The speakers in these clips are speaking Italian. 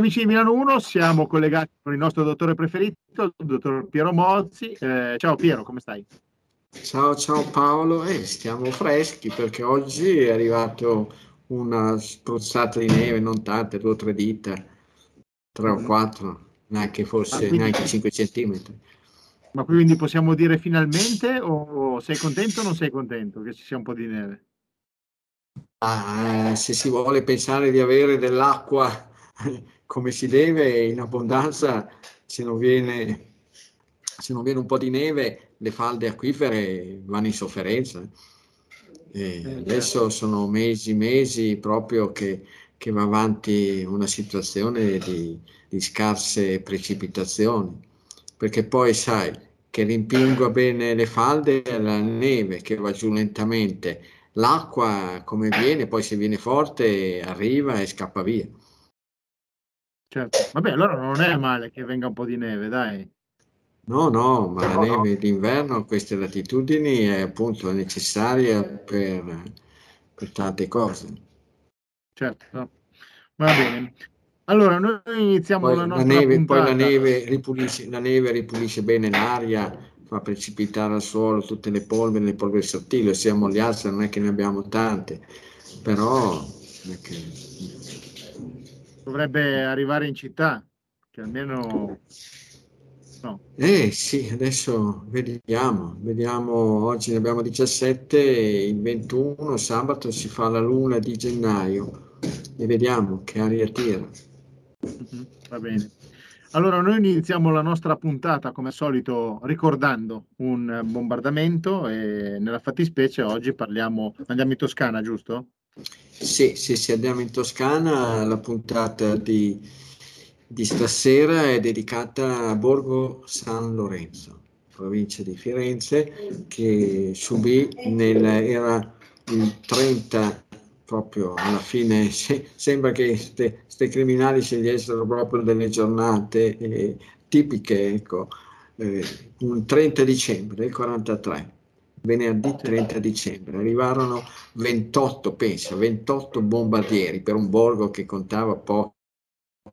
Amici di Milano 1, siamo collegati con il nostro dottore preferito, il dottor Piero Mozzi. Eh, ciao Piero, come stai? Ciao, ciao Paolo, eh, stiamo freschi perché oggi è arrivato una spruzzata di neve, non tante, due o tre dita, tre o mm. quattro, neanche forse quindi, neanche 5 centimetri. Ma quindi possiamo dire finalmente o sei contento o non sei contento che ci sia un po' di neve? Ah, se si vuole pensare di avere dell'acqua come si deve in abbondanza, se non viene, se non viene un po' di neve, le falde acquifere vanno in sofferenza. E eh, adesso certo. sono mesi, mesi proprio che, che va avanti una situazione di, di, scarse precipitazioni, perché poi sai che rimpingua bene le falde la neve che va giù lentamente, l'acqua come viene, poi se viene forte arriva e scappa via. Certo, vabbè, allora non è male che venga un po' di neve, dai. No, no, ma la neve d'inverno a queste latitudini è appunto necessaria per, per tante cose. Certo, va bene. Allora, noi iniziamo poi la nostra la neve, puntata. Poi la neve, ripulisce, la neve ripulisce bene l'aria, fa precipitare al suolo tutte le polveri, le polveri sottili, siamo gli altri, non è che ne abbiamo tante, però... Dovrebbe arrivare in città, che almeno No. Eh sì, adesso vediamo, vediamo, oggi ne abbiamo 17, il 21 sabato si fa la luna di gennaio e vediamo che aria tira. Mm-hmm, va bene. Allora noi iniziamo la nostra puntata come al solito ricordando un bombardamento e nella fattispecie oggi parliamo, andiamo in Toscana, giusto? Sì, sì, sì, andiamo in Toscana, la puntata di di stasera è dedicata a Borgo San Lorenzo, provincia di Firenze, che subì nel, era il 30 proprio alla fine. Se, sembra che questi criminali scegliessero proprio delle giornate eh, tipiche, ecco, eh, un 30 dicembre del 43, venerdì 30 dicembre, arrivarono 28, pensa, 28 bombardieri per un borgo che contava poche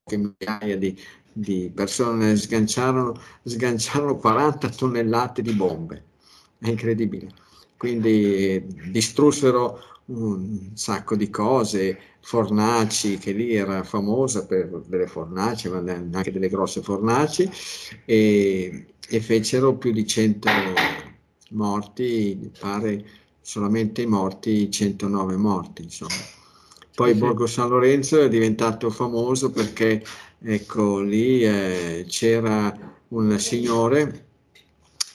migliaia di, di persone sganciarono, sganciarono 40 tonnellate di bombe. È incredibile. Quindi distrussero un sacco di cose, fornaci, che lì era famosa per delle fornaci, ma anche delle grosse fornaci, e, e fecero più di 100 morti, pare solamente i morti, 109 morti, insomma. Poi sì. Borgo San Lorenzo è diventato famoso perché ecco lì eh, c'era un signore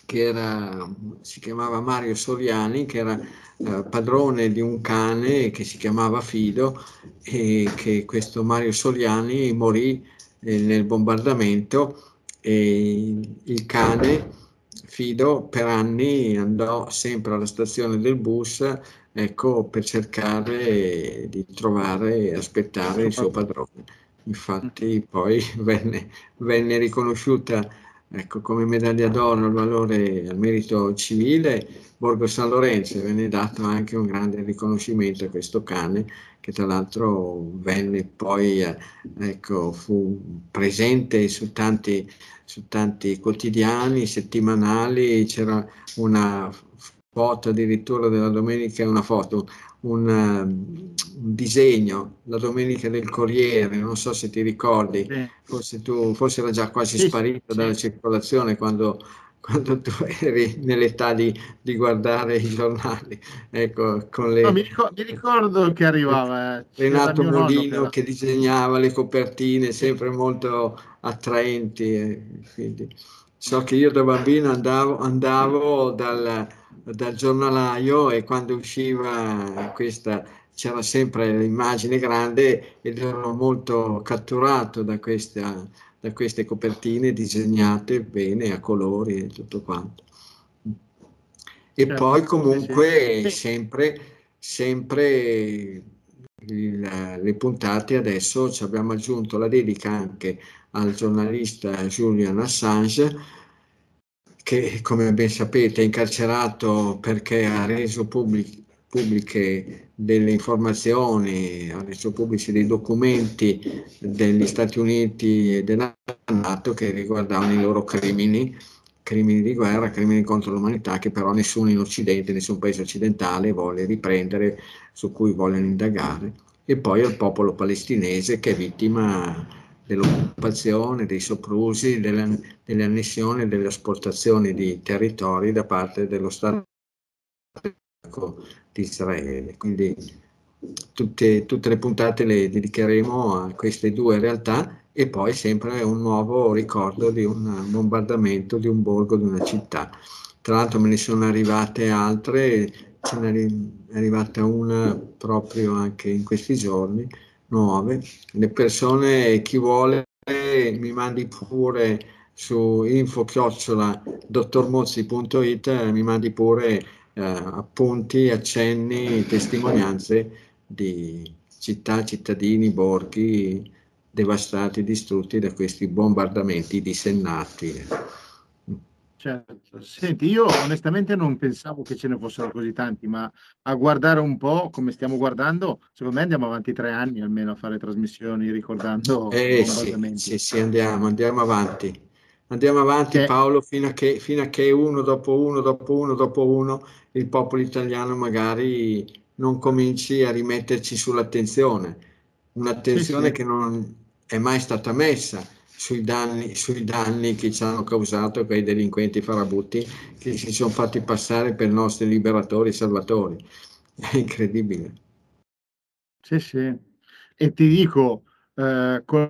che era, si chiamava Mario Soriani, che era eh, padrone di un cane che si chiamava Fido e che questo Mario Soriani morì eh, nel bombardamento e il cane Fido per anni andò sempre alla stazione del bus ecco, per cercare di trovare e aspettare il suo padrone. Infatti poi venne, venne riconosciuta ecco, come medaglia d'oro al valore al merito civile Borgo San Lorenzo venne dato anche un grande riconoscimento a questo cane che tra l'altro venne poi ecco, fu presente su tanti, su tanti quotidiani settimanali. C'era una foto addirittura della domenica, una foto, un, un, disegno, la domenica del Corriere, non so se ti ricordi, sì. forse tu, forse era già quasi sì, sparito sì. dalla circolazione quando, quando tu eri nell'età di, di, guardare i giornali. Ecco, con le... no, mi, ricordo, mi, ricordo, che arrivava eh, Renato Molino che disegnava le copertine sempre molto attraenti. Eh, quindi. So che io da bambino andavo, andavo dal dal giornalaio e quando usciva questa c'era sempre l'immagine grande ed ero molto catturato da, questa, da queste copertine disegnate bene a colori e tutto quanto. E certo, poi comunque sì. sempre, sempre il, le puntate adesso ci abbiamo aggiunto la dedica anche al giornalista Julian Assange che come ben sapete è incarcerato perché ha reso pubblic- pubbliche delle informazioni, ha reso pubblici dei documenti degli Stati Uniti e della Nato che riguardavano i loro crimini, crimini di guerra, crimini contro l'umanità che però nessuno in Occidente, nessun paese occidentale vuole riprendere, su cui vogliono indagare, e poi al popolo palestinese che è vittima dell'occupazione, dei soprusi, delle, delle annessioni e delle esportazioni di territori da parte dello Stato di Israele. Quindi tutte, tutte le puntate le dedicheremo a queste due realtà e poi sempre un nuovo ricordo di un bombardamento di un borgo, di una città. Tra l'altro me ne sono arrivate altre, ce n'è arrivata una proprio anche in questi giorni, nuove. Le persone, chi vuole, mi mandi pure su info-dottormozzi.it, mi mandi pure eh, appunti, accenni, testimonianze di città, cittadini, borghi devastati, distrutti da questi bombardamenti dissennati. Certo. Senti, io onestamente non pensavo che ce ne fossero così tanti, ma a guardare un po' come stiamo guardando, secondo me andiamo avanti tre anni almeno a fare trasmissioni ricordando eh, sì, sì, sì, andiamo, andiamo avanti. Andiamo avanti che... Paolo fino a, che, fino a che uno dopo uno, dopo uno, dopo uno, il popolo italiano magari non cominci a rimetterci sull'attenzione. Un'attenzione sì, sì. che non è mai stata messa sui danni, sui danni che ci hanno causato quei delinquenti farabutti che si sono fatti passare per nostri liberatori e salvatori. È incredibile. Sì, sì. E ti dico, eh, con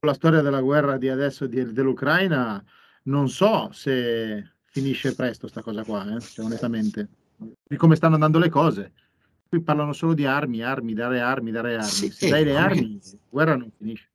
la storia della guerra di adesso di, dell'Ucraina, non so se finisce presto sta cosa qua, eh? cioè, onestamente, di come stanno andando le cose. Qui parlano solo di armi, armi, dare armi, dare armi. Sì, se dai le armi, la guerra non finisce.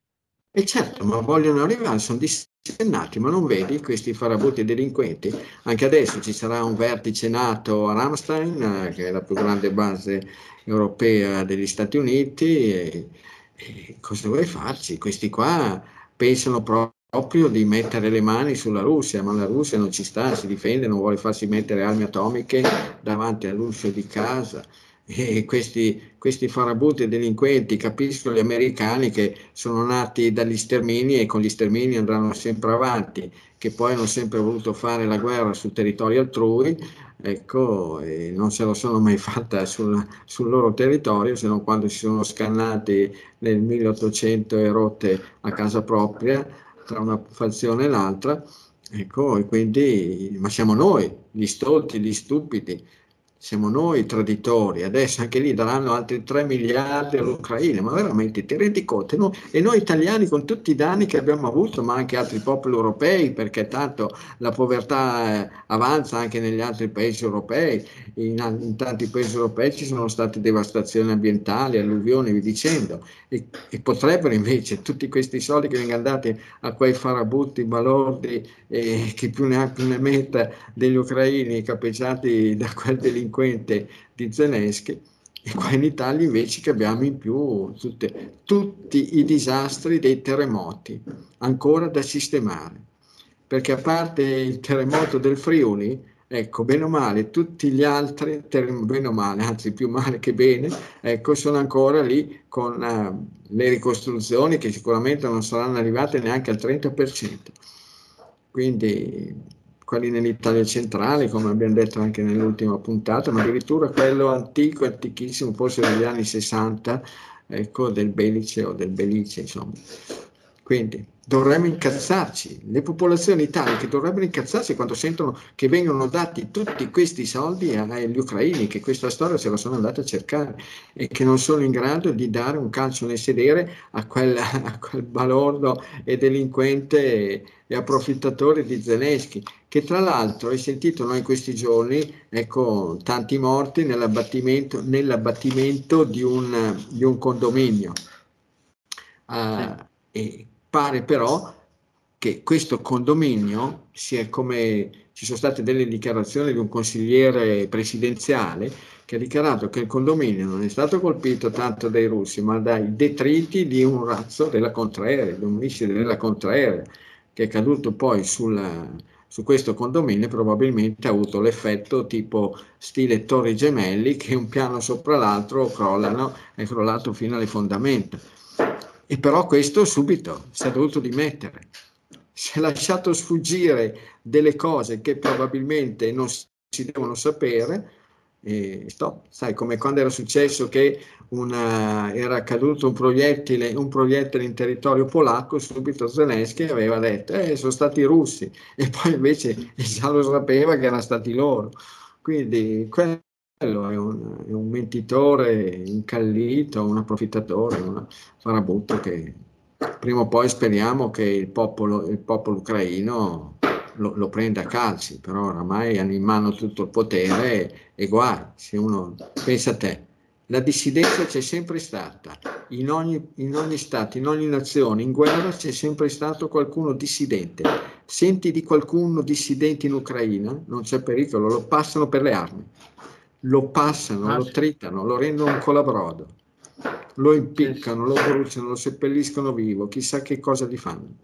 E certo, ma vogliono arrivare, sono dissennati, ma non vedi questi farabutti delinquenti? Anche adesso ci sarà un vertice NATO a Ramstein, eh, che è la più grande base europea degli Stati Uniti, e, e cosa vuoi farci? Questi qua pensano proprio di mettere le mani sulla Russia, ma la Russia non ci sta, si difende, non vuole farsi mettere armi atomiche davanti all'uscio di casa e questi, questi farabutti delinquenti capiscono gli americani che sono nati dagli stermini e con gli stermini andranno sempre avanti, che poi hanno sempre voluto fare la guerra sul territorio altrui, ecco, non se lo sono mai fatta sul, sul loro territorio, se non quando si sono scannati nel 1800 e rotte a casa propria tra una fazione e l'altra, ecco, e quindi, ma siamo noi, gli stolti, gli stupidi, siamo noi traditori, adesso anche lì daranno altri 3 miliardi all'Ucraina, ma veramente ti rendi conto? No? E noi italiani con tutti i danni che abbiamo avuto, ma anche altri popoli europei, perché tanto la povertà eh, avanza anche negli altri paesi europei, in, in, tanti paesi europei ci sono state devastazioni ambientali, alluvioni, vi dicendo, e, e, potrebbero invece tutti questi soldi che vengono dati a quei farabutti, balordi, eh, che più ne ha più ne metta degli ucraini capeggiati da quel delinquente, delinquente di Zelensky e qua in Italia invece che abbiamo in più tutte, tutti i disastri dei terremoti ancora da sistemare. Perché a parte il terremoto del Friuli ecco bene o male tutti gli altri bene o male anzi più male che bene ecco sono ancora lì con uh, le ricostruzioni che sicuramente non saranno arrivate neanche al 30% quindi quelli nell'Italia centrale, come abbiamo detto anche nell'ultima puntata, ma addirittura quello antico, antichissimo, forse degli anni 60, ecco, del Belice o del Belice, insomma. Quindi dovremmo incazzarci, le popolazioni italiche dovrebbero incazzarsi quando sentono che vengono dati tutti questi soldi agli ucraini, che questa storia se la sono andata a cercare e che non sono in grado di dare un calcio nel sedere a quel, a quel balordo e delinquente e approfittatore di Zelensky, che tra l'altro hai sentito noi in questi giorni, ecco, tanti morti nell'abbattimento, nell'abbattimento di, un, di un condominio. Uh, e Pare però che questo condominio sia come ci sono state delle dichiarazioni di un consigliere presidenziale che ha dichiarato che il condominio non è stato colpito tanto dai russi, ma dai detriti di un razzo della Contraerea, di un missile della Contraerea, che è caduto poi sulla, su questo condominio probabilmente ha avuto l'effetto tipo stile torri gemelli che un piano sopra l'altro crollano, è crollato fino alle fondamenta. E però questo subito si è dovuto dimettere. Si è lasciato sfuggire delle cose che probabilmente non si devono sapere e stop. Sai, come quando era successo che una, era caduto un proiettile, un proiettile in territorio polacco, subito Zelensky aveva detto eh, sono stati i russi e poi invece già lo sapeva che erano stati loro. Quindi quello è un, è un mentitore incallito, un approfittatore, un farabutto che prima o poi speriamo che il popolo, il popolo ucraino lo, lo, prende a calci, però oramai hanno in mano tutto il potere e guai, se uno pensa a te. La dissidenza c'è sempre stata, in ogni, in ogni Stato, in ogni nazione, in guerra c'è sempre stato qualcuno dissidente. Senti di qualcuno dissidente in Ucraina, non c'è pericolo, lo passano per le armi, lo passano, ah, lo tritano, lo rendono un colabrodo, lo impiccano, lo bruciano, lo seppelliscono vivo, chissà che cosa gli fanno.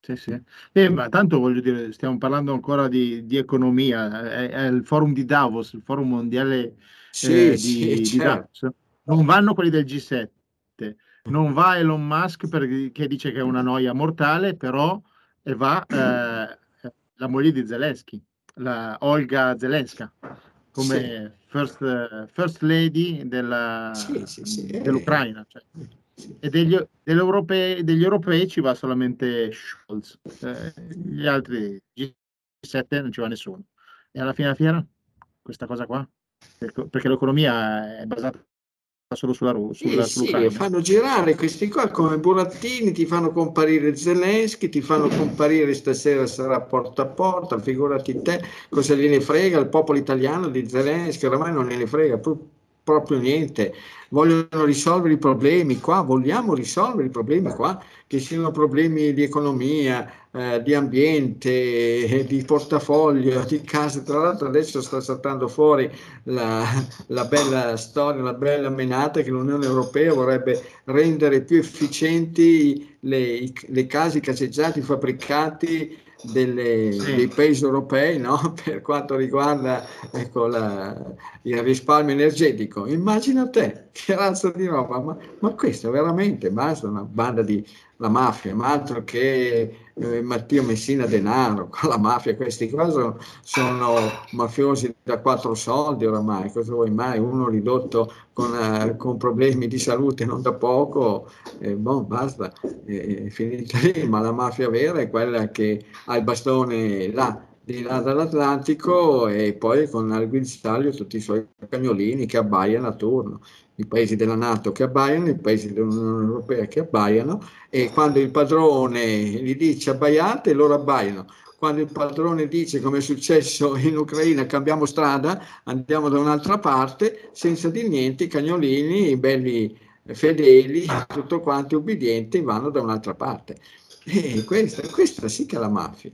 Sì, sì. Eh, ma tanto voglio dire, stiamo parlando ancora di, di economia, è, è, il forum di Davos, il forum mondiale sì, eh, sì, di, certo. Davos. Non vanno quelli del G7, non va Elon Musk perché dice che è una noia mortale, però e va eh, la moglie di Zelensky, la Olga Zelenska, come sì. first, first, lady della, dell'Ucraina. Cioè e degli, europei, degli, europei, ci va solamente Scholz, eh, gli altri G7 non ci va nessuno. E alla fine della fiera, questa cosa qua, perché l'economia è basata solo sulla Russia. Sì, sì, fanno girare questi qua come burattini, ti fanno comparire Zelensky, ti fanno comparire stasera sarà porta a porta, figurati te, cosa gliene frega il popolo italiano di Zelensky, oramai non gliene frega proprio niente, vogliono risolvere i problemi qua, vogliamo risolvere i problemi qua, che siano problemi di economia, eh, di ambiente, eh, di portafoglio, di casa. Tra l'altro adesso sta saltando fuori la, la bella storia, la bella menata che l'Unione Europea vorrebbe rendere più efficienti le, le case, i caseggiati fabbricati delle, sì. dei paesi europei no? per quanto riguarda ecco, la, il risparmio energetico. Immagina te che razza di roba, ma, ma questo veramente basta una banda di la mafia, ma altro che eh, Matteo Messina Denaro, con la mafia, questi qua sono, sono, mafiosi da quattro soldi oramai, cosa vuoi mai? Uno ridotto con, uh, con problemi di salute non da poco, eh, boh, basta, è finita lì, ma la mafia vera è quella che ha il bastone là, di là dall'Atlantico e poi con al guinzaglio tutti i suoi cagnolini che abbaiano a turno i paesi della Nato che abbaiano, i paesi dell'Unione Europea che abbaiano e quando il padrone gli dice abbaiate, loro abbaiano. Quando il padrone dice, come è successo in Ucraina, cambiamo strada, andiamo da un'altra parte, senza di niente i cagnolini, i belli fedeli, tutto quanti ubbidienti, vanno da un'altra parte. E questa, questa sì che è la mafia.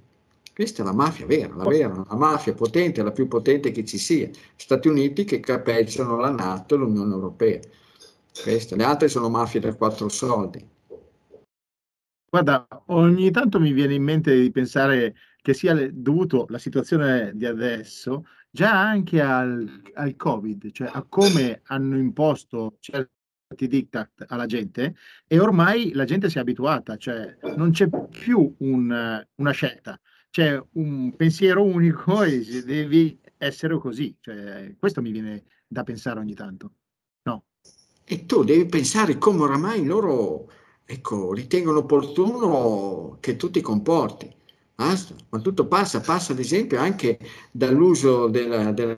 Questa è la mafia vera, la vera, la mafia potente, la più potente che ci sia. Stati Uniti che capeggiano la Nato e l'Unione Europea. Queste, le altre sono mafie da quattro soldi. Guarda, ogni tanto mi viene in mente di pensare che sia dovuto la situazione di adesso già anche al, al Covid, cioè a come hanno imposto certi diktat alla gente e ormai la gente si è abituata, cioè non c'è più un, una scelta c'è un pensiero unico e devi essere così. Cioè, questo mi viene da pensare ogni tanto. No. E tu devi pensare come oramai loro ecco, ritengono opportuno che tu ti comporti. Basta. Ma tutto passa, passa ad esempio anche dall'uso della, della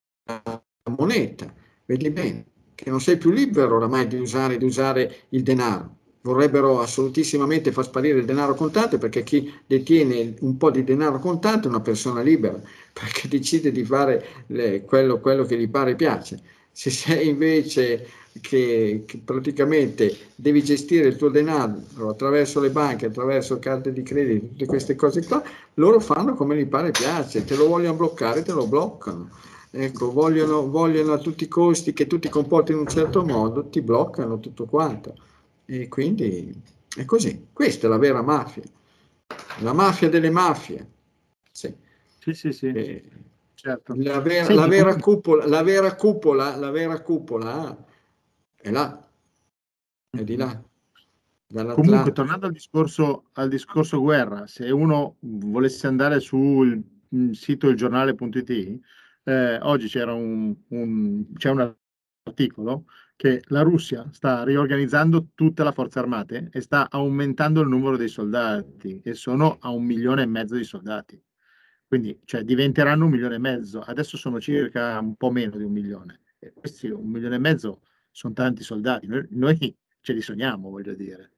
moneta. Vedi bene che non sei più libero oramai di usare, di usare il denaro vorrebbero assolutissimamente far sparire il denaro contante perché chi detiene un po' di denaro contante è una persona libera perché decide di fare le, quello, quello, che gli pare e piace. Se sei invece che, che, praticamente devi gestire il tuo denaro attraverso le banche, attraverso carte di credito, tutte queste cose qua, loro fanno come gli pare e piace, te lo vogliono bloccare, te lo bloccano. Ecco, vogliono, vogliono a tutti i costi che tu ti comporti in un certo modo, ti bloccano tutto quanto. E quindi è così. Questa è la vera mafia. La mafia delle mafie. Sì. Sì, sì, sì. Eh, certo. La vera, Senti, la, vera come... cupola, la vera cupola, la vera cupola è là, è di là. Comunque, tornando al discorso, al discorso guerra, se uno volesse andare sul sito ilgiornale.it, eh, oggi c'era un, un, c'è un articolo che la Russia sta riorganizzando tutte le forze armate e sta aumentando il numero dei soldati e sono a un milione e mezzo di soldati. Quindi cioè, diventeranno un milione e mezzo, adesso sono circa un po' meno di un milione. E questi un milione e mezzo sono tanti soldati, noi, noi ce li sogniamo, voglio dire.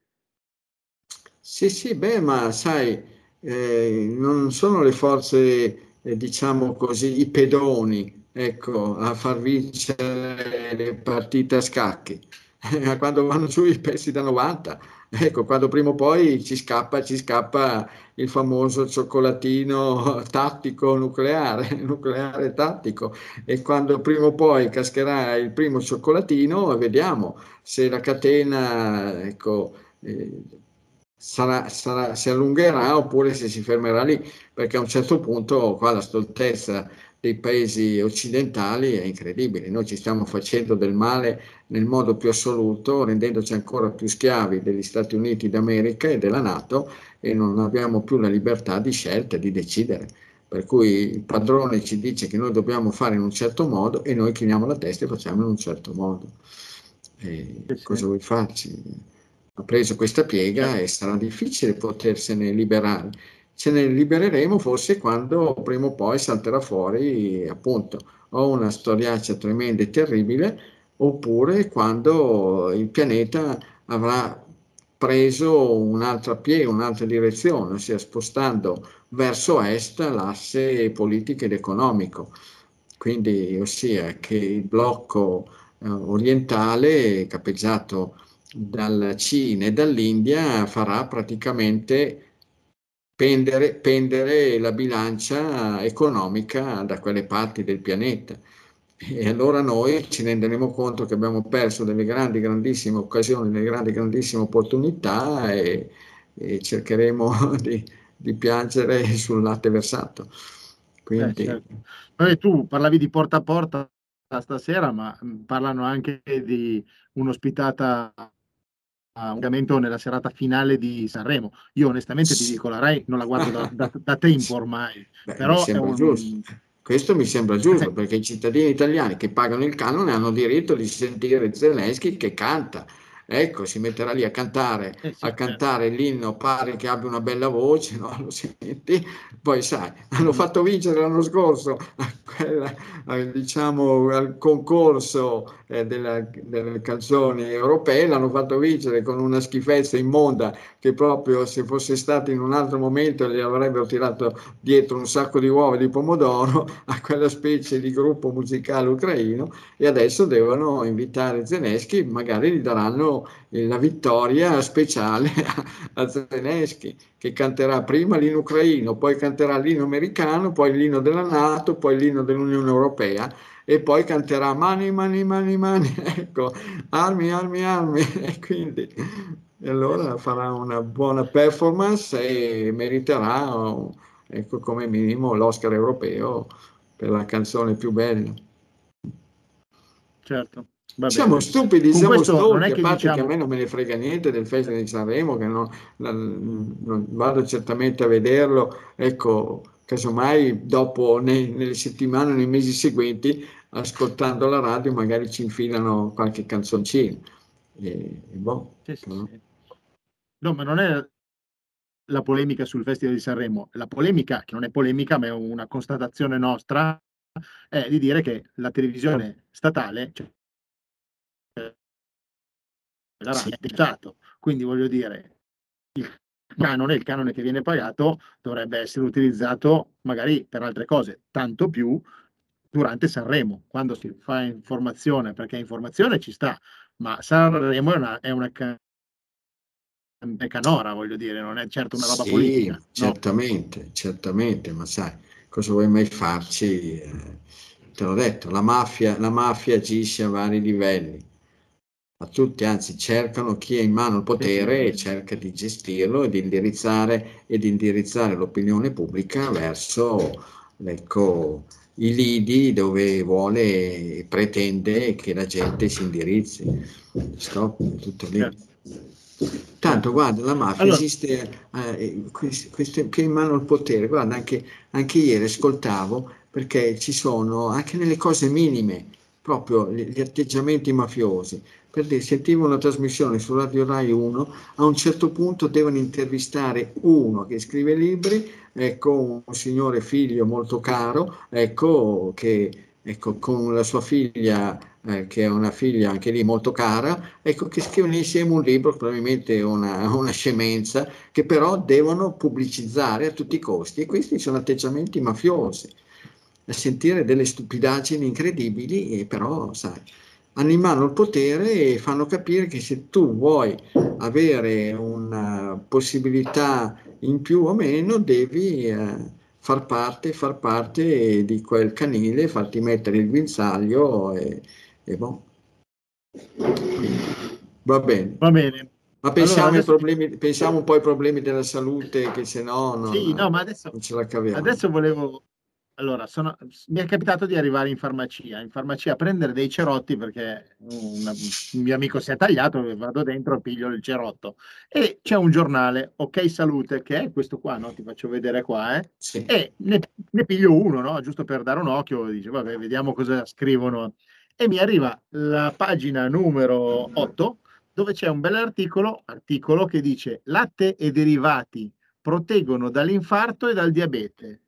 Sì, sì, beh, ma sai, eh, non sono le forze, eh, diciamo così, i pedoni, ecco, a far vincere le partite a scacchi. quando vanno giù i pezzi da 90, ecco, quando prima o poi ci scappa, ci scappa il famoso cioccolatino tattico nucleare, nucleare tattico, e quando prima o poi cascherà il primo cioccolatino, vediamo se la catena, ecco, eh, sarà, sarà, si allungherà oppure se si fermerà lì, perché a un certo punto qua la stoltezza dei paesi occidentali è incredibile. Noi ci stiamo facendo del male nel modo più assoluto, rendendoci ancora più schiavi degli Stati Uniti d'America e della Nato e non abbiamo più la libertà di scelta, di decidere. Per cui il padrone ci dice che noi dobbiamo fare in un certo modo e noi chiniamo la testa e facciamo in un certo modo. E cosa vuoi farci? Ha preso questa piega e sarà difficile potersene liberare. Ce ne libereremo forse quando prima o poi salterà fuori appunto o una storiaccia tremenda e terribile oppure quando il pianeta avrà preso un'altra piega, un'altra direzione, ossia spostando verso est l'asse politico ed economico. Quindi, ossia che il blocco eh, orientale, capeggiato dalla Cina e dall'India farà praticamente pendere, pendere la bilancia economica da quelle parti del pianeta. E allora noi ci renderemo conto che abbiamo perso delle grandi, grandissime occasioni, delle grandi, grandissime opportunità e, e cercheremo di, di, piangere sul latte versato. Quindi... Eh, certo. tu parlavi di porta a porta stasera, ma parlano anche di un'ospitata un collegamento nella serata finale di Sanremo. Io onestamente ti dico, la Rai non la guardo da, da, da tempo ormai, Beh, però è un... giusto. Questo mi sembra giusto perché i cittadini italiani che pagano il canone hanno diritto di sentire Zelensky che canta ecco, si metterà lì a cantare, eh a cantare certo. l'inno, pare che abbia una bella voce, no? lo senti, poi sai, hanno fatto vincere l'anno scorso a quella, a, diciamo, al concorso eh, della, delle canzoni europee, l'hanno fatto vincere con una schifezza immonda che proprio se fosse stato in un altro momento gli avrebbero tirato dietro un sacco di uova di pomodoro a quella specie di gruppo musicale ucraino e adesso devono invitare Zelensky, magari gli daranno la vittoria speciale a Zelensky, che canterà prima l'inno ucraino, poi canterà l'inno americano, poi l'inno della Nato, poi l'inno dell'Unione Europea e poi canterà mani, mani, mani, mani, ecco, armi, armi, armi, e quindi allora farà una buona performance e meriterà, ecco, come minimo l'Oscar europeo per la canzone più bella. Certo. Siamo stupidi, Con siamo stolti, a parte diciamo... che a me non me ne frega niente del Festival di Sanremo, che non, non, non vado certamente a vederlo, ecco, casomai dopo nei, nelle settimane, nei mesi seguenti, ascoltando la radio, magari ci infilano qualche canzoncina. E, e boh, sì, sì, no? Sì. no, ma non è la polemica sul Festival di Sanremo, la polemica, che non è polemica, ma è una constatazione nostra, è di dire che la televisione statale, cioè la RAI Stato. Quindi voglio dire, il canone, il canone che viene pagato dovrebbe essere utilizzato magari per altre cose, tanto più durante Sanremo, quando si fa informazione, perché informazione ci sta, ma Sanremo è una, è una canora, voglio dire, non è certo una roba sì, politica. No? Certamente, certamente, ma sai, cosa vuoi mai farci? Eh, te l'ho detto, la mafia, la mafia agisce a vari livelli a tutti, anzi cercano chi è in mano il potere e cerca di gestirlo e di indirizzare, e di indirizzare l'opinione pubblica verso ecco, i lidi dove vuole e pretende che la gente si indirizzi. Stop, tutto lì. Certo. Tanto guarda, la mafia allora, esiste eh, questo, che è in mano il potere. Guarda, anche, anche ieri ascoltavo perché ci sono anche nelle cose minime proprio gli atteggiamenti mafiosi. Per dire, sentivo una trasmissione su Radio Rai 1, a un certo punto devono intervistare uno che scrive libri, ecco, un signore figlio molto caro, ecco, che ecco, con la sua figlia, eh, che è una figlia anche lì molto cara, ecco, che scrivono insieme un libro, probabilmente una, una scemenza, che però devono pubblicizzare a tutti i costi. E questi sono atteggiamenti mafiosi a sentire delle stupidaggini incredibili, e però, sai, hanno in mano il potere e fanno capire che se tu vuoi avere una possibilità in più o meno, devi eh, far, parte, far parte di quel canile, farti mettere il guinzaglio e, e boh. Va bene. Va bene. Ma pensiamo, allora, adesso... problemi, pensiamo, un po' ai problemi della salute, che se no non, sì, no, ma adesso, non ce la caviamo. Adesso volevo, allora, sono, mi è capitato di arrivare in farmacia, in farmacia a prendere dei cerotti perché un, un mio amico si è tagliato, vado dentro, piglio il cerotto e c'è un giornale, Ok Salute, che è questo qua, no? ti faccio vedere qua, eh? sì. e ne, ne, piglio uno, no? giusto per dare un occhio, dice, vabbè, vediamo cosa scrivono. E mi arriva la pagina numero 8 dove c'è un bell'articolo articolo che dice latte e derivati proteggono dall'infarto e dal diabete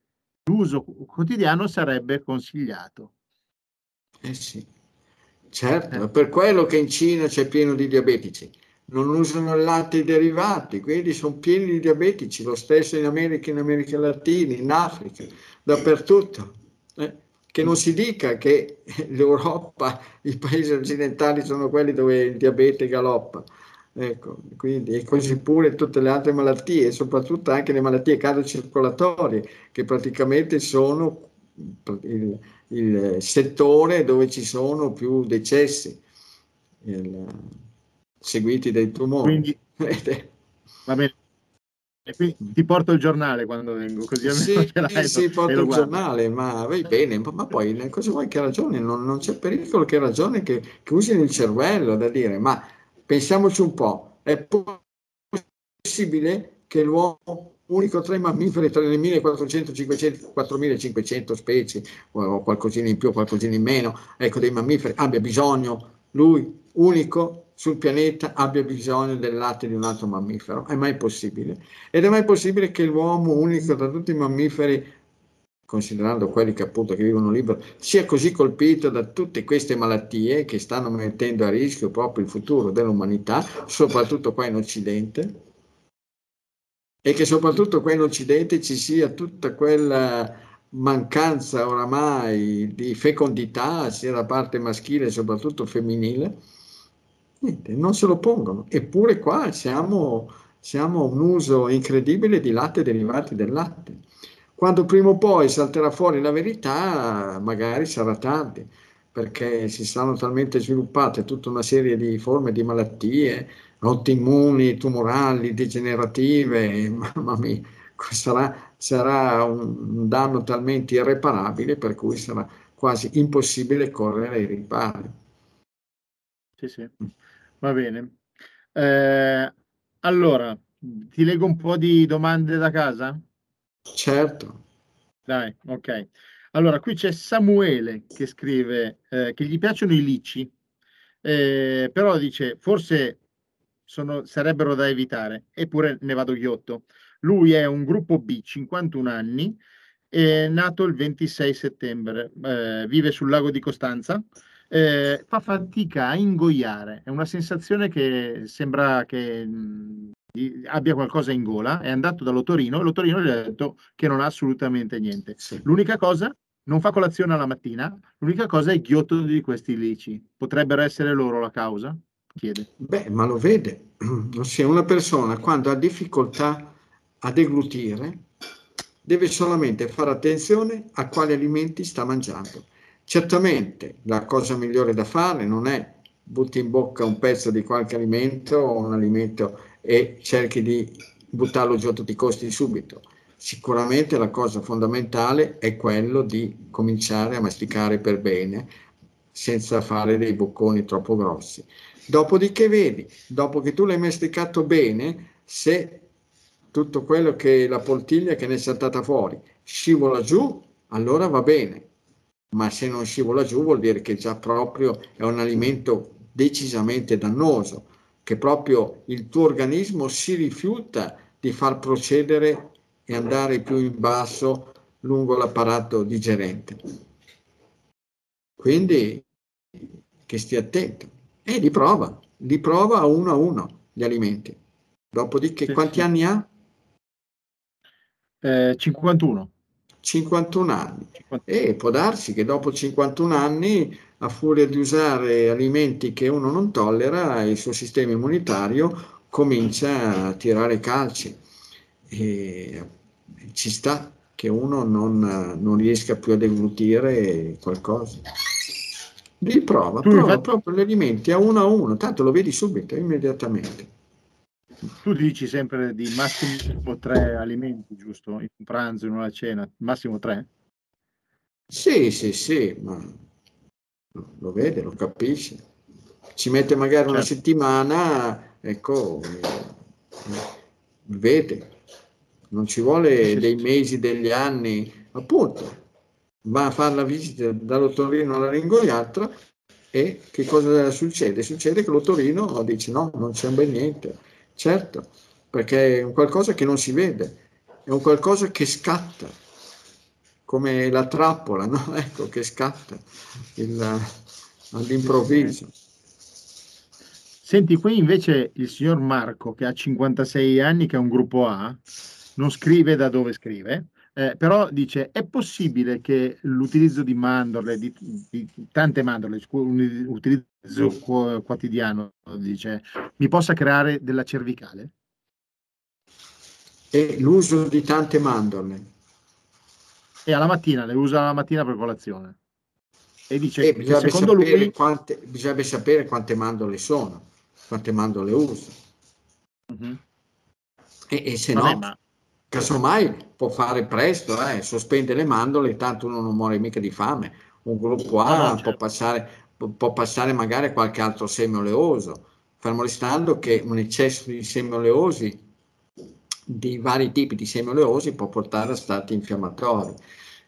l'uso quotidiano sarebbe consigliato. Eh sì, certo, è per quello che in Cina c'è pieno di diabetici. Non usano latte derivati, quindi sono pieni di diabetici, lo stesso in America, in America Latina, in Africa, dappertutto. Eh? Che non si dica che l'Europa, i paesi occidentali sono quelli dove il diabete galoppa. Ecco, quindi, e così pure tutte le altre malattie, soprattutto anche le malattie cardiocircolatorie, che praticamente sono il, il settore dove ci sono più decessi il, seguiti dai tumori. Quindi, va bene. E quindi ti porto il giornale quando vengo, così almeno sì, ce. Sì, porto il giornale, ma vai bene, ma, ma poi cosa vuoi che ragione? Non, non c'è pericolo che ragione che, che usino il cervello da dire, ma Pensiamoci un po', è possibile che l'uomo unico tra i mammiferi tra le 1400, 500, 4500 specie o qualcosina in più, qualcosina in meno, ecco, dei mammiferi, abbia bisogno, lui unico sul pianeta, abbia bisogno del latte di un altro mammifero. È mai possibile? Ed è mai possibile che l'uomo unico tra tutti i mammiferi considerando quelli che appunto che vivono libero, sia così colpito da tutte queste malattie che stanno mettendo a rischio proprio il futuro dell'umanità, soprattutto qua in Occidente, e che soprattutto qua in Occidente ci sia tutta quella mancanza oramai di fecondità sia da parte maschile soprattutto femminile, niente, non se lo pongono. Eppure qua siamo, siamo un uso incredibile di latte derivati del latte quando prima o poi salterà fuori la verità, magari sarà tardi, perché si saranno talmente sviluppate tutta una serie di forme di malattie, autoimmuni, tumorali, degenerative, mamma mia, sarà, sarà un danno talmente irreparabile per cui sarà quasi impossibile correre ai ripari. Sì, sì, va bene. Eh, allora, ti leggo un po' di domande da casa? Certo. Dai, ok. Allora, qui c'è Samuele che scrive eh, che gli piacciono i lici, eh, però dice forse sono, sarebbero da evitare, eppure ne vado ghiotto. Lui è un gruppo B, 51 anni, è nato il 26 settembre, eh, vive sul lago di Costanza, eh, fa fatica a ingoiare, è una sensazione che sembra che mh, abbia qualcosa in gola, è andato dall'otorino e l'otorino gli ha detto che non ha assolutamente niente. Sì. L'unica cosa, non fa colazione alla mattina, l'unica cosa è il ghiotto di questi lici. Potrebbero essere loro la causa? Chiede. Beh, ma lo vede. Ossia, una persona quando ha difficoltà a deglutire deve solamente fare attenzione a quali alimenti sta mangiando. Certamente la cosa migliore da fare non è butti in bocca un pezzo di qualche alimento o un alimento e cerchi di buttarlo giù a tutti i costi subito. sicuramente la cosa fondamentale è quello di cominciare a masticare per bene senza fare dei bocconi troppo grossi. Dopodiché vedi, dopo che tu l'hai masticato bene, se tutto quello che la poltiglia che ne è saltata fuori scivola giù, allora va bene. Ma se non scivola giù vuol dire che già proprio è un alimento decisamente dannoso, che proprio il tuo organismo si rifiuta di far procedere e andare più in basso lungo l'apparato digerente. Quindi che stia attento e li prova, li prova a uno a uno gli alimenti. Dopodiché sì, quanti sì. anni ha? Eh, 51. 51 anni. 51. E può darsi che dopo 51 anni, a furia di usare alimenti che uno non tollera, il suo sistema immunitario comincia a tirare calci. E ci sta che uno non, non riesca più a deglutire qualcosa. Lì prova, tu prova infatti... proprio gli alimenti a uno a uno, tanto lo vedi subito, immediatamente. Tu dici sempre di massimo tre alimenti, giusto? In un pranzo, in una cena, massimo tre? Sì, sì, sì, ma lo vede, lo capisce. Ci mette magari certo. una settimana, ecco, vede. Non ci vuole dei mesi, degli anni, appunto. Va a fare la visita dall'ottorino alla ringoiatra e che cosa succede? Succede che l'ottorino dice no, non c'è un bel niente certo, perché è un qualcosa che non si vede, è un qualcosa che scatta, come la trappola, no? Ecco, che scatta il, all'improvviso. Senti, qui invece il signor Marco, che ha 56 anni, che è un gruppo A, non scrive da dove scrive, eh, però dice, è possibile che l'utilizzo di mandorle, di, di tante mandorle, un utilizzo quotidiano, dice, mi possa creare della cervicale? E l'uso di tante mandorle. E alla mattina, le usa la mattina per colazione. E dice, e bisogna secondo lui... Quante, bisogna sapere quante mandorle sono, quante mandorle usa. Uh-huh. E, e, se Vabbè, no... Ma Casomai può fare presto, eh, sospende le mandorle, tanto uno non muore mica di fame. Un gruppo A no, certo. può, passare, può passare magari qualche altro seme oleoso, fermo restando che un eccesso di semi oleosi, di vari tipi di semi oleosi, può portare a stati infiammatori.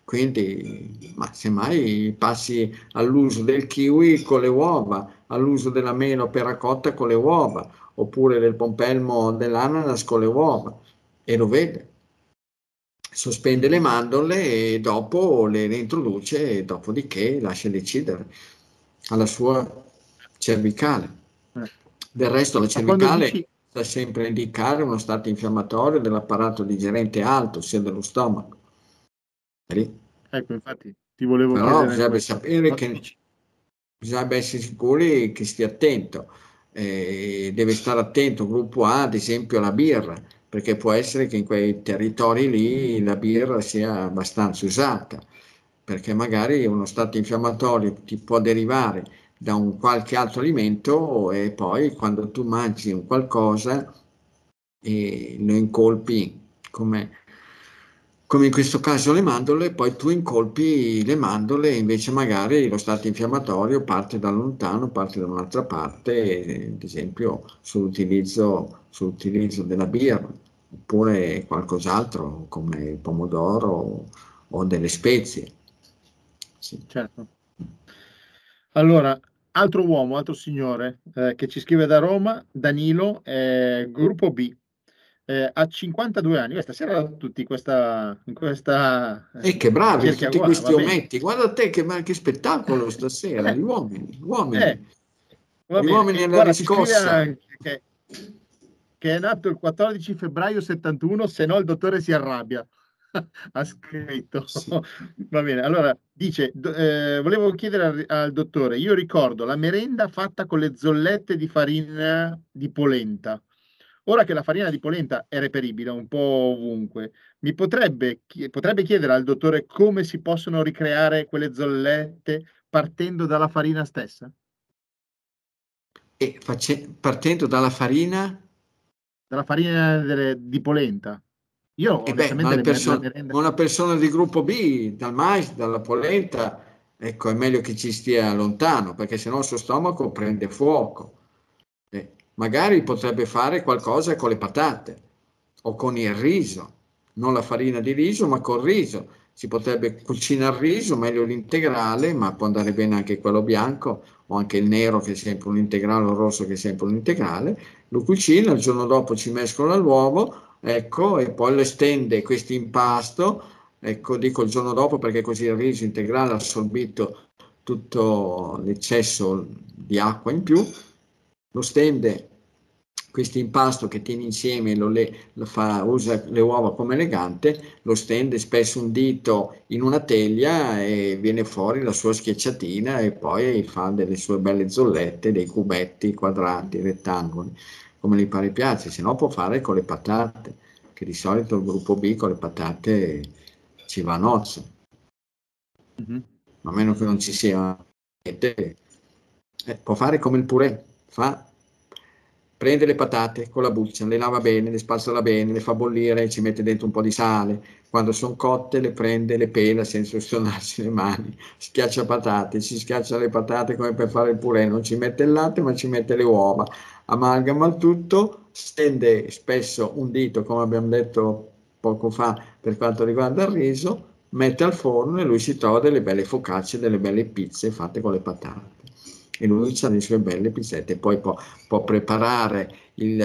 Quindi, ma semmai passi all'uso del kiwi con le uova, all'uso della mela opera cotta con le uova, oppure del pompelmo dell'ananas con le uova, e lo vede sospende le mandorle e dopo le reintroduce e dopodiché lascia decidere alla sua cervicale. Eh. Del resto la cervicale sempre a indicare uno stato infiammatorio dell'apparato digerente alto, sia dello stomaco. Lì. Ecco, infatti ti volevo Però bisogna sapere che bisogna essere sicuri che stia attento. Eh, deve stare attento, gruppo A, ad esempio, alla birra perché può essere che in quei territori lì la birra sia abbastanza usata, perché magari uno stato infiammatorio ti può derivare da un qualche altro alimento e poi quando tu mangi un qualcosa e lo incolpi come, come in questo caso le mandorle, poi tu incolpi le mandorle e invece magari lo stato infiammatorio parte da lontano, parte da un'altra parte, ad esempio sull'utilizzo, sull'utilizzo della birra oppure qualcos'altro come il pomodoro o delle spezie. Sì. Certo. Allora, altro uomo, altro signore eh, che ci scrive da Roma, Danilo, eh, gruppo B. Eh, ha 52 anni, stasera tutti questa, in questa e eh, che bravi tutti guarda, questi ometti guarda te che, che spettacolo stasera gli uomini, gli uomini, eh, gli uomini nella riscossa che, che è nato il 14 febbraio 71, se no il dottore si arrabbia. ha scritto. Sì. Va bene, allora dice, eh, volevo chiedere al, al, dottore, io ricordo la merenda fatta con le zollette di farina di polenta. Ora che la farina di polenta è reperibile un po' ovunque, mi potrebbe, potrebbe chiedere al dottore come si possono ricreare quelle zollette partendo dalla farina stessa? E face, partendo dalla farina dalla farina delle, di polenta. Io eh beh, ma, perso- merenda... una persona di gruppo B, dal mais, dalla polenta, ecco, è meglio che ci stia lontano, perché sennò il suo stomaco prende fuoco. Eh, magari potrebbe fare qualcosa con le patate o con il riso, non la farina di riso, ma col riso. Si potrebbe cucinare il riso, meglio l'integrale, ma può andare bene anche quello bianco o anche il nero che è sempre un integrale o il rosso che è sempre un integrale. Lo cucina, il giorno dopo ci mescola l'uovo, ecco, e poi le stende questo impasto, ecco, dico il giorno dopo perché così il riso integrale ha assorbito tutto l'eccesso di acqua in più, lo stende questo impasto che tiene insieme, lo, le, lo fa, usa le uova come elegante, lo stende spesso un dito in una teglia e viene fuori la sua schiacciatina e poi fa delle sue belle zollette, dei cubetti quadrati, rettangoli, come gli pare piace, se no può fare con le patate, che di solito il gruppo B con le patate ci va a nozze. Mm-hmm. A meno che non ci sia eh, può fare come il purè, fa prende le patate con la buccia, le lava bene, le spazzola bene, le fa bollire, ci mette dentro un po' di sale. Quando sono cotte le prende, le pela senza suonarsi le mani, schiaccia patate, ci schiaccia le patate come per fare il purè, non ci mette il latte ma ci mette le uova, amalgama il tutto, stende spesso un dito come abbiamo detto poco fa per quanto riguarda il riso, mette al forno e lui si trova delle belle focacce, delle belle pizze fatte con le patate e lui ha le sue belle pizzette, poi può, può preparare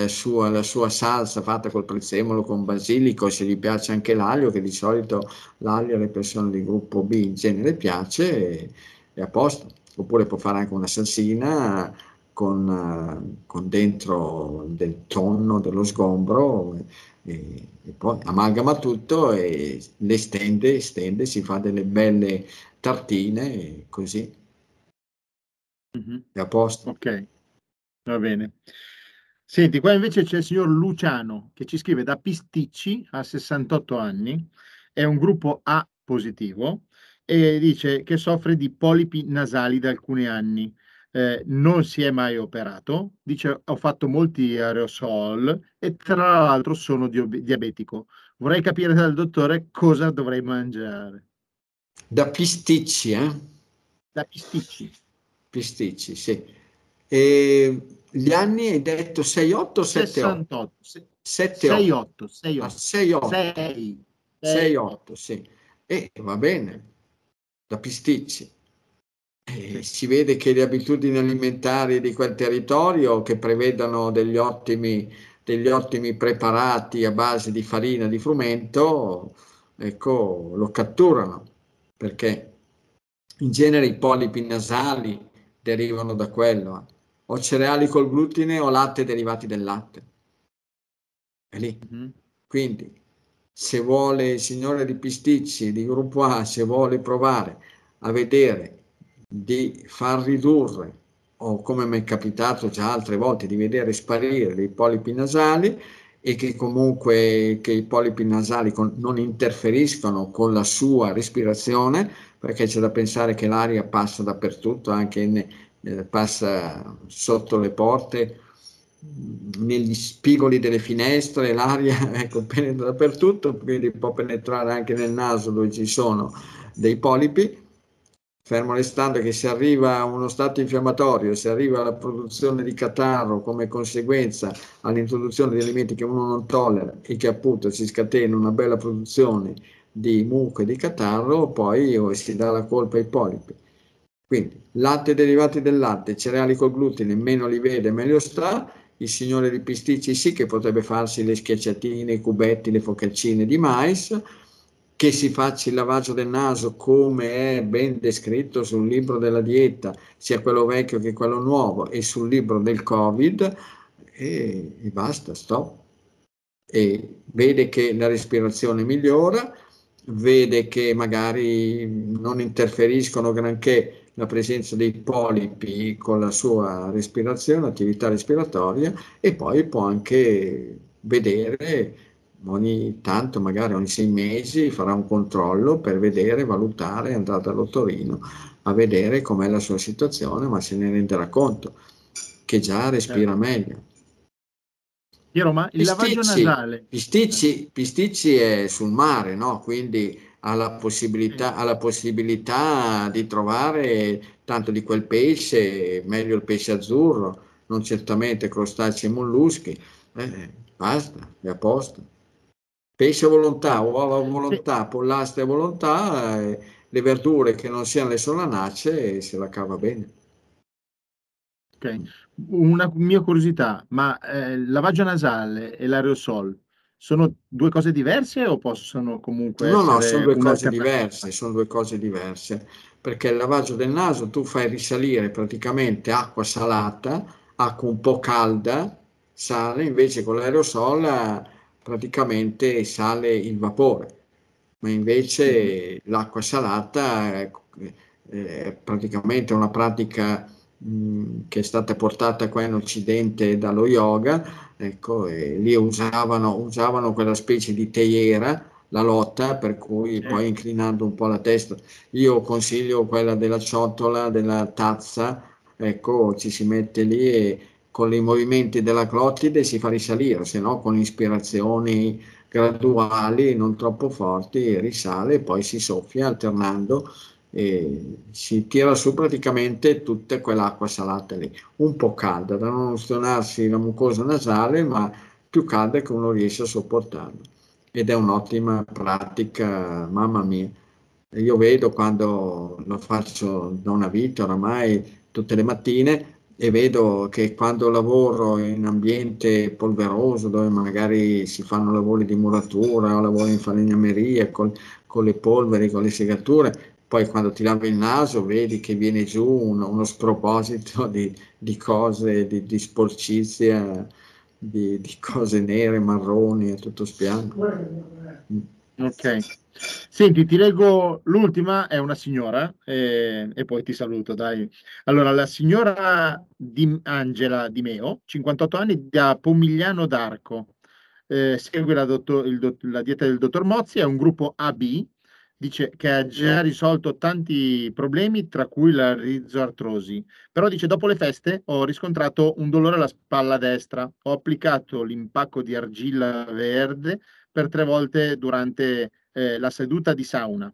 suo, la sua salsa fatta col prezzemolo con basilico, se gli piace anche l'aglio, che di solito l'aglio alle persone di gruppo B in genere piace, è a posto. Oppure può fare anche una salsina con, con dentro del tonno, dello sgombro, e, e poi amalgama tutto e le stende, stende, si fa delle belle tartine, così Mm-hmm. È a posto. Ok, va bene. Senti, qua invece c'è il signor Luciano che ci scrive da Pisticci a 68 anni, è un gruppo A positivo e dice che soffre di polipi nasali da alcuni anni. Eh, non si è mai operato, dice ho fatto molti aerosol e tra l'altro sono di- diabetico. Vorrei capire dal dottore cosa dovrei mangiare. Da pisticci, eh? Da pisticci. Pisticci, sì. E gli anni hai detto 68 o 78? 68. 68. 68. 68, sì. E va bene, da pisticci. E si vede che le abitudini alimentari di quel territorio che prevedono degli ottimi, degli ottimi preparati a base di farina di frumento, ecco, lo catturano, perché in genere i polipi nasali derivano da quello. O cereali col glutine o latte derivati dal latte. È lì. Mm-hmm. Quindi, se vuole il signore di Pisticci, di gruppo A, se vuole provare a vedere di far ridurre, o come mi è capitato già altre volte, di vedere sparire dei polipi nasali, e che comunque che i polipi nasali con, non interferiscono con la sua respirazione, perché c'è da pensare che l'aria passa dappertutto, anche in, eh, passa sotto le porte, negli spigoli delle finestre, l'aria ecco, penetra dappertutto, quindi può penetrare anche nel naso dove ci sono dei polipi. Fermo restando che se arriva a uno stato infiammatorio, se arriva alla produzione di catarro come conseguenza all'introduzione di alimenti che uno non tollera e che appunto si scatena una bella produzione di muco e di catarro, poi si dà la colpa ai polipi. Quindi latte derivati del latte, cereali col glutine, meno li vede meglio sta, il signore di pisticci sì che potrebbe farsi le schiacciatine, i cubetti, le focaccine di mais, che si faccia il lavaggio del naso come è ben descritto sul libro della dieta, sia quello vecchio che quello nuovo, e sul libro del Covid, e, e basta, stop. E vede che la respirazione migliora, vede che magari non interferiscono granché la presenza dei polipi con la sua respirazione, attività respiratoria, e poi può anche vedere ogni tanto, magari ogni sei mesi, farà un controllo per vedere, valutare, andrà dall'ottorino a vedere com'è la sua situazione, ma se ne renderà conto che già respira certo. meglio. Piero, ma il lavaggio Pisticci, nasale, Pisticci, Pisticci è sul mare, no? Quindi ha la possibilità, ha la possibilità di trovare tanto di quel pesce, meglio il pesce azzurro, non certamente crostacei e molluschi. Eh, basta, è a posto. Pesce a volontà, uova a volontà, pollastre a volontà, eh, le verdure che non siano le solanacee se la cava bene. Ok, una mia curiosità, ma eh, il lavaggio nasale e l'aerosol sono due cose diverse o possono comunque No, no, sono due cose diverse, sono due cose diverse, perché il lavaggio del naso tu fai risalire praticamente acqua salata, acqua un po' calda, sale, invece con l'aerosol eh, praticamente sale il vapore, ma invece l'acqua salata è, è praticamente una pratica mh, che è stata portata qua in Occidente dallo yoga Ecco, e lì usavano, usavano quella specie di teiera, la lotta, per cui poi inclinando un po' la testa. Io consiglio quella della ciotola, della tazza, ecco, ci si mette lì e con i movimenti della glottide si fa risalire, se no con ispirazioni graduali, non troppo forti, risale e poi si soffia alternando e si tira su praticamente tutta quell'acqua salata lì un po' calda, da non ustionarsi la mucosa nasale, ma più calda che uno riesce a sopportarla. Ed è un'ottima pratica, mamma mia. Io vedo quando lo faccio da una vita oramai tutte le mattine e vedo che quando lavoro in ambiente polveroso, dove magari si fanno lavori di muratura o lavori in falegnameria con, con le polveri, con le segature, poi quando ti lavi il naso vedi che viene giù uno, uno sproposito di, di cose, di, di sporcizia, di, di cose nere, marroni, è tutto spiano. Mm. Ok. Senti, ti leggo l'ultima, è una signora, eh, e poi ti saluto, dai. Allora, la signora Di Angela Di Meo, 58 anni, da Pomigliano d'Arco, eh, segue la, dottor- il la dieta del dottor Mozzi, è un gruppo AB, dice che ha già risolto tanti problemi, tra cui la rizoartrosi. Però dice, dopo le feste ho riscontrato un dolore alla spalla destra, ho applicato l'impacco di argilla verde per tre volte durante eh, la seduta di sauna,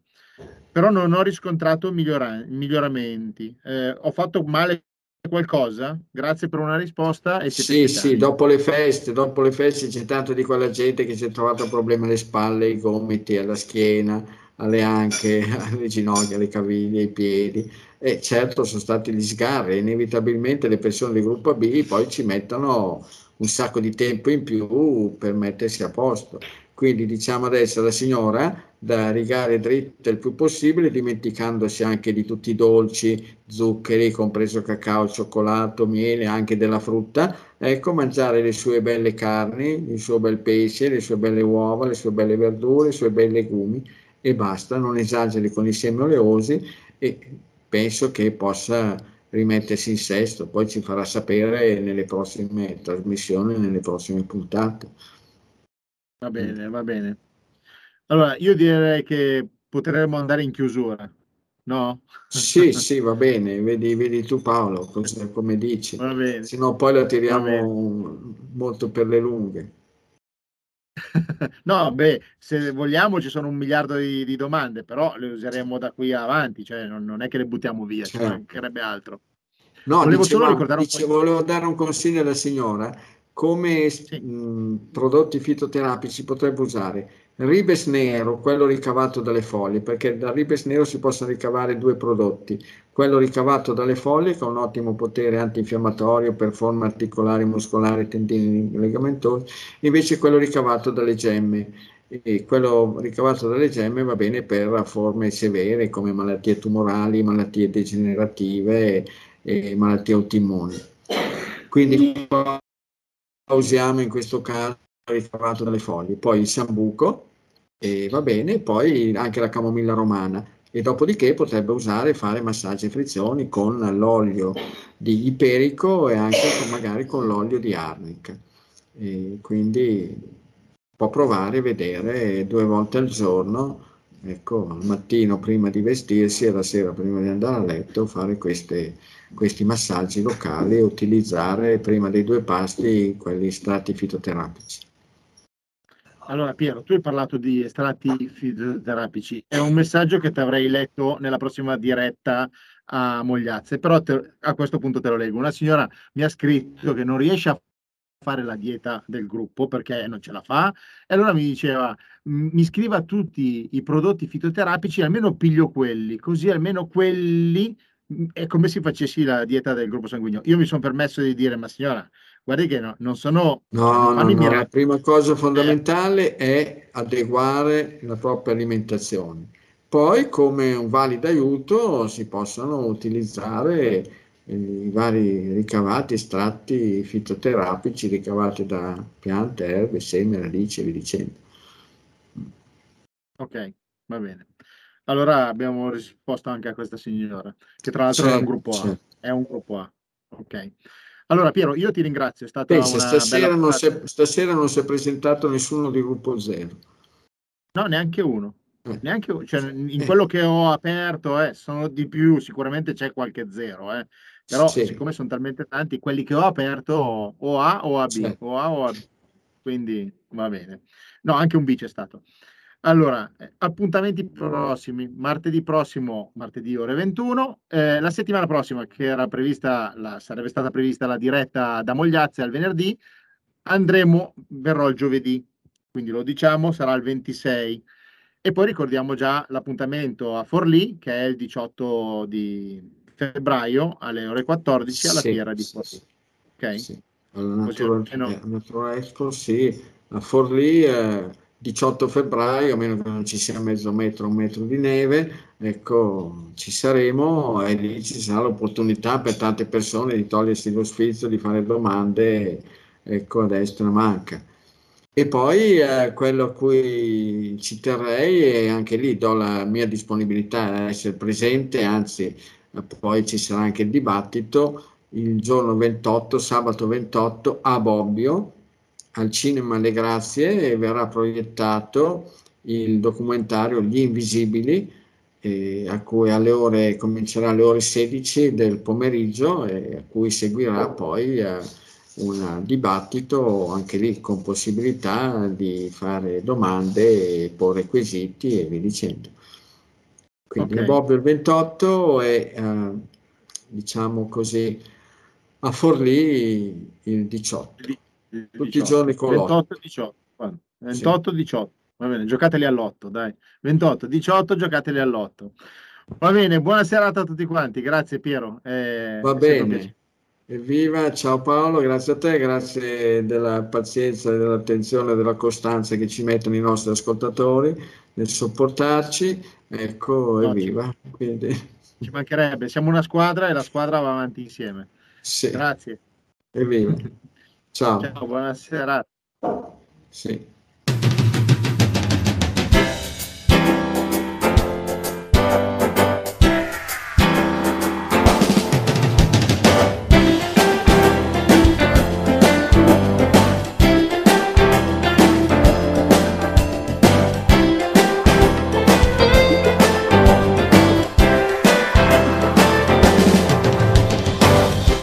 però non ho riscontrato migliora- miglioramenti. Eh, ho fatto male qualcosa? Grazie per una risposta e Sì, sì, dopo le feste, dopo le feste c'è tanto di quella gente che si è trovata problemi alle spalle, ai gomiti, alla schiena, alle anche, alle ginocchia, alle caviglie, ai piedi. E certo sono stati gli sgarri, inevitabilmente le persone del gruppo B poi ci mettono un sacco di tempo in più per mettersi a posto. Quindi diciamo adesso alla signora da rigare dritta il più possibile, dimenticandosi anche di tutti i dolci, zuccheri, compreso cacao, cioccolato, miele, anche della frutta Ecco, mangiare le sue belle carni, il suo bel pesce, le sue belle uova, le sue belle verdure, i suoi bei legumi e basta, non esageri con i semi oleosi e penso che possa rimettersi in sesto, poi ci farà sapere nelle prossime trasmissioni, nelle prossime puntate. Va bene, va bene. Allora, io direi che potremmo andare in chiusura, no? Sì, sì, va bene, vedi, vedi tu Paolo, cosa- come dici, se no poi la tiriamo molto per le lunghe. No, beh, se vogliamo ci sono un miliardo di, di domande, però le useremo da qui avanti, cioè non, non è che le buttiamo via, ci Certo. mancherebbe altro. No, Volevo solo dicevamo, ricordare un po'. dicevo, volevo dare un consiglio alla signora, come Sì, mh, prodotti fitoterapici potrebbe usare ribes nero, quello ricavato dalle foglie, perché dal ribes nero si possono ricavare due prodotti, quello ricavato dalle foglie che ha un ottimo potere antinfiammatorio per forme articolari, muscolari, tendini, legamentosi, invece quello ricavato dalle gemme. E quello ricavato dalle gemme va bene per forme severe come malattie tumorali, malattie degenerative e malattie autoimmuni. Quindi usiamo in questo caso ricavato dalle foglie, poi il sambuco e va bene, poi anche la camomilla romana e dopodiché potrebbe usare fare massaggi e frizioni con l'olio di iperico e anche con, magari con l'olio di arnica. E quindi può provare a vedere due volte al giorno ecco, al mattino prima di vestirsi e la sera prima di andare a letto fare queste, questi massaggi locali e utilizzare prima dei due pasti quelli estratti fitoterapici. Allora Piero, tu hai parlato di estratti fitoterapici, è un messaggio che ti avrei letto nella prossima diretta a Mogliazze, però te, a questo punto te lo leggo. Una signora mi ha scritto che non riesce a fare la dieta del gruppo perché non ce la fa e allora mi diceva mi scriva tutti i prodotti fitoterapici almeno piglio quelli così almeno quelli è come se facessi la dieta del gruppo sanguigno io mi sono permesso di dire ma signora guardi che no, non sono no, no, no la prima cosa fondamentale eh. è adeguare la propria alimentazione poi come un valido aiuto si possono utilizzare i vari ricavati, estratti fitoterapici ricavati da piante, erbe, seme, radici e via dicendo. Ok, va bene. Allora abbiamo risposto anche a questa signora, che tra l'altro è un gruppo A. È un gruppo A. Ok. Allora Piero, io ti ringrazio, è stata Pensa, stasera, non stasera non si è presentato nessuno di gruppo 0. No, neanche uno. Eh. Neanche, cioè, in eh. quello che ho aperto eh, sono di più, sicuramente c'è qualche zero, eh. però sì. siccome sono talmente tanti, quelli che ho aperto o A o AB, sì. o A o AB, quindi va bene. No, anche un B c'è stato. Allora, eh, appuntamenti prossimi, martedì prossimo, martedì ore 21, eh, la settimana prossima che era prevista, la, sarebbe stata prevista la diretta da Mogliazze al venerdì, andremo, verrò il giovedì, quindi lo diciamo, sarà il 26 e poi ricordiamo già l'appuntamento a Forlì, che è il 18 di febbraio alle ore 14 alla sì, fiera di Forlì. Sì, ok? Sì. Alla Natura, no. Natura Expo, sì, a Forlì eh, 18 febbraio, a meno che non ci sia mezzo metro, un metro di neve, ecco, ci saremo e lì ci sarà l'opportunità per tante persone di togliersi lo sfizio, di fare domande, ecco, a destra manca. E poi eh, quello a cui ci terrei e anche lì do la mia disponibilità a essere presente, anzi poi ci sarà anche il dibattito il giorno 28, sabato 28 a Bobbio, al Cinema Le Grazie e verrà proiettato il documentario Gli Invisibili, eh, a cui alle ore, comincerà alle ore 16 del pomeriggio e a cui seguirà poi... Eh, un dibattito anche lì con possibilità di fare domande e porre quesiti e via dicendo. Quindi okay. Bob il 28 e eh, diciamo così a Forlì il 18. Tutti 18. i giorni con 28 18. 28 sì. 18. Va bene, giocateli all'otto, dai. 28 18 giocateli all'otto. Va bene, buona serata a tutti quanti. Grazie Piero. Eh, Va bene. Evviva, ciao Paolo, grazie a te, grazie della pazienza, dell'attenzione e della costanza che ci mettono i nostri ascoltatori nel sopportarci. Ecco, no, evviva. Ci, Quindi... ci mancherebbe, siamo una squadra e la squadra va avanti insieme. Sì. Grazie. Evviva. Ciao. Ciao, buonasera. Sì.